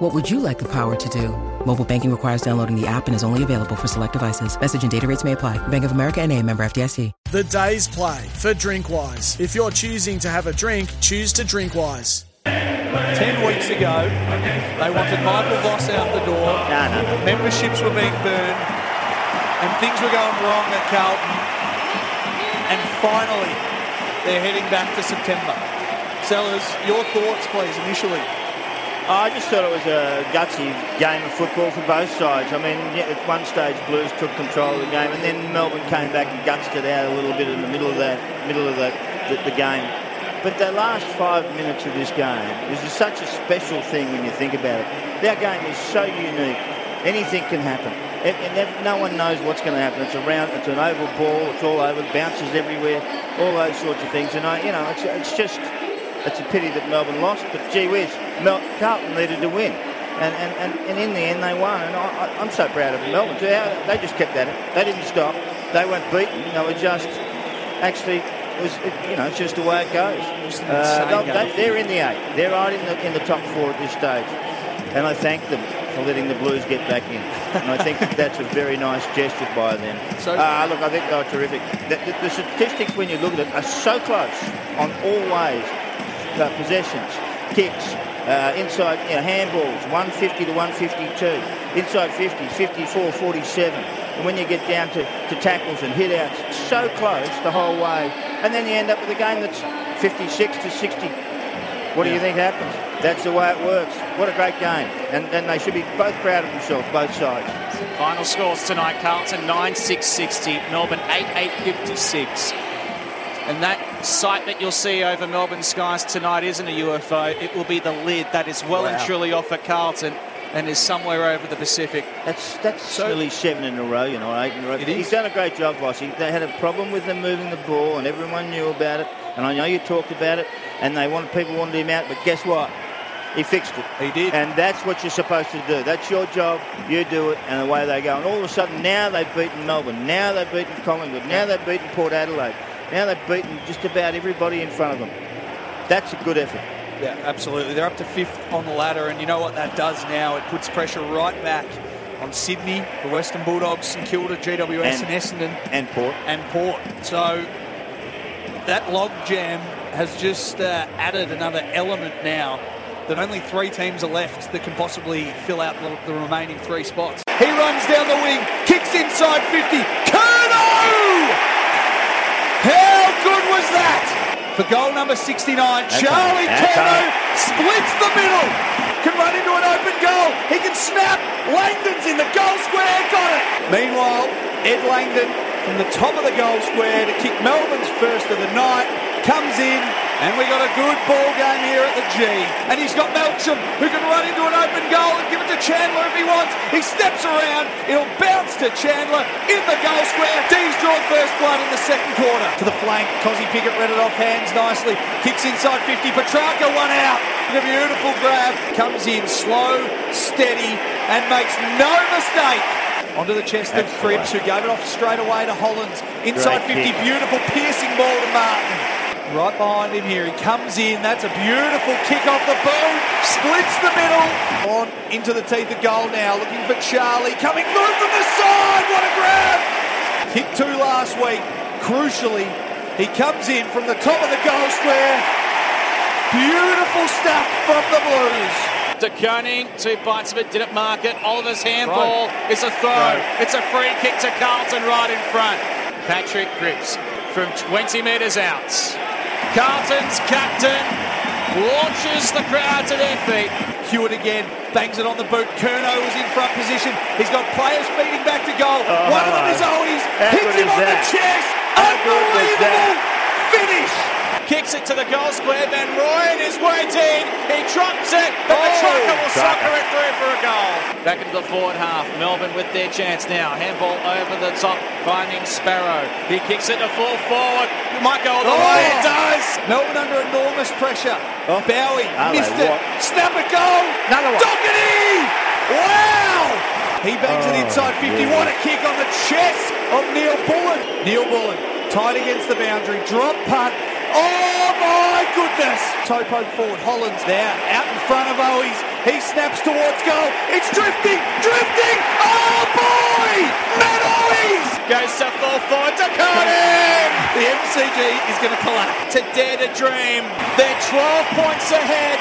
What would you like the power to do? Mobile banking requires downloading the app and is only available for select devices. Message and data rates may apply. Bank of America and a member FDIC. The day's play for Drinkwise. If you're choosing to have a drink, choose to Drinkwise. Ten weeks ago, they wanted Michael Voss out the door. No, no, no. Memberships were being burned, and things were going wrong at Carlton. And finally, they're heading back to September. Sellers, your thoughts, please, initially. Oh, I just thought it was a gutsy game of football for both sides. I mean, at one stage Blues took control of the game, and then Melbourne came back and gutsed it out a little bit in the middle of that middle of that the, the game. But the last five minutes of this game is such a special thing when you think about it. Our game is so unique. Anything can happen. And, and no one knows what's going to happen. It's a round, it's an oval ball. It's all over. Bounces everywhere. All those sorts of things. And I, you know, it's, it's just it's a pity that Melbourne lost, but gee whiz, Mel- Carlton needed to win. And, and, and, and in the end, they won. And I, I'm so proud of Melbourne. too. They just kept at it. They didn't stop. They weren't beaten. They were just actually, it was, it, you know, it's just the way it goes. Uh, they, they're in the eight. They're right in the, in the top four at this stage. And I thank them for letting the Blues get back in. And I think that that's a very nice gesture by them. So- uh, look, I think they were terrific. The, the, the statistics, when you look at it, are so close on all ways uh, possessions, kicks, uh, inside you know, handballs, 150 to 152, inside 50, 54, 47. And when you get down to, to tackles and hit outs, so close the whole way. And then you end up with a game that's 56 to 60. What do you think happens? That's the way it works. What a great game. And, and they should be both proud of themselves, both sides. Final scores tonight Carlton 9 6 60, Melbourne 8 8 56. And that sight that you'll see over Melbourne skies tonight isn't a UFO. It will be the lid that is well and truly off at Carlton and is somewhere over the Pacific. That's that's So- nearly seven in a row, you know, eight in a row. He's is. done a great job, Vossi. They had a problem with them moving the ball, and everyone knew about it. And I know you talked about it, and they wanted people wanted him out. But guess what? He fixed it. He did. And that's what you're supposed to do. That's your job. You do it, and away they go. And all of a sudden, now they've beaten Melbourne. Now they've beaten Collingwood. Now they've beaten Port Adelaide. Now they've beaten just about everybody in front of them. That's a good effort. Yeah, absolutely. They're up to fifth on the ladder, and you know what that does now? It puts pressure right back on Sydney, the Western Bulldogs, St Kilda, GWS, and, And- Essendon, And Port. and Port. So that log jam has just uh, added another element now that only three teams are left that can possibly fill out the, the remaining three spots. He runs down the wing, kicks inside 50. Curnow! Was that? For goal number 69, Charlie Curnow splits the middle. Can run into an open goal. He can snap. Langdon's in the goal square. Got it. Meanwhile, Ed Langdon from the top of the goal square to kick Melbourne's first of the night comes in. And we got a good ball game here at the G. And he's got Melksham who can run into an open goal and give it to Chandler if he wants. He steps around. It'll bounce to Chandler in the goal square. D's drawn first blood in the second quarter. To the flank. Kozzy Pickett read it off hands nicely. Kicks inside 50. Petracca one out. A beautiful grab. Comes in slow, steady, and makes no mistake. Onto the chest of That's Cripps, who gave it off straight away to Hollands. Inside Great 50, kick. beautiful piercing ball to Martin. Right behind him here, he comes in. That's a beautiful kick off the boot. Splits the middle. On into the teeth of goal now, looking for Charlie. Coming through from the side. What a grab! Kick two last week. Crucially, he comes in from the top of the goal square. Beautiful stuff from the Blues. De Koning, two bites of it, didn't mark it? Oliver's handball is a throw. It's a free kick to Carlton right in front. Patrick Cripps from 20 metres out. Carlton's captain launches the crowd to their feet. Hewett again bangs it on the boot. Curnow was in front position. He's got players feeding back to goal. Oh, One of them is Owies. Hits him is on the chest. How Unbelievable finish. Kicks kicks it to the goal square. Van Rooyen is waiting. He drops it, but the Oh, trucker will Trucker. soccer it through for a goal. Back into the forward half. Melbourne with their chance now. Handball over the top, finding Sparrow. He kicks it to full forward. It might go all the Oh. way. It does. Melbourne under enormous pressure. Oh. Bowey Are they missed it. what? Snap a goal. Another one. Doherty! Wow! He bangs it Oh, inside 50. yeah. What a kick on the chest of Neal-Bullen. Neil Bullen tied against the boundary. Drop punt. Oh my goodness! Toe poke forward. Holland's there. Out in front of Owies. He snaps towards goal. It's drifting. Drifting. Oh boy! Matt Owies! Goes to full forward to Cardiff. The MCG is going to collapse. to dare to dream. They're 12 points ahead.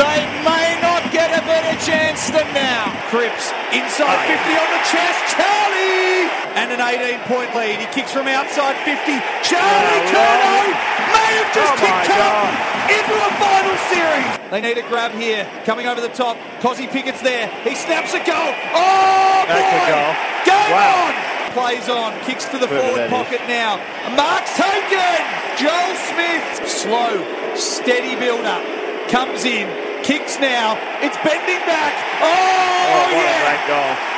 They may not get a better chance than now. Cripps inside 50 on the chest. Charlie! And an 18 point lead. He kicks from outside 50. Charlie Oh, may have just Oh, kicked Carlton into a final series. They need a grab here. Coming over the top. Kozzy Pickett's there. He snaps a goal. Oh, That's a boy! goal. Game Wow. on! Plays on. Kicks to the forward that is. pocket now. Mark's taken. Joel Smith. Slow, steady build up. Comes in. Kicks now. It's bending back. Oh, Oh, what yeah. a great goal.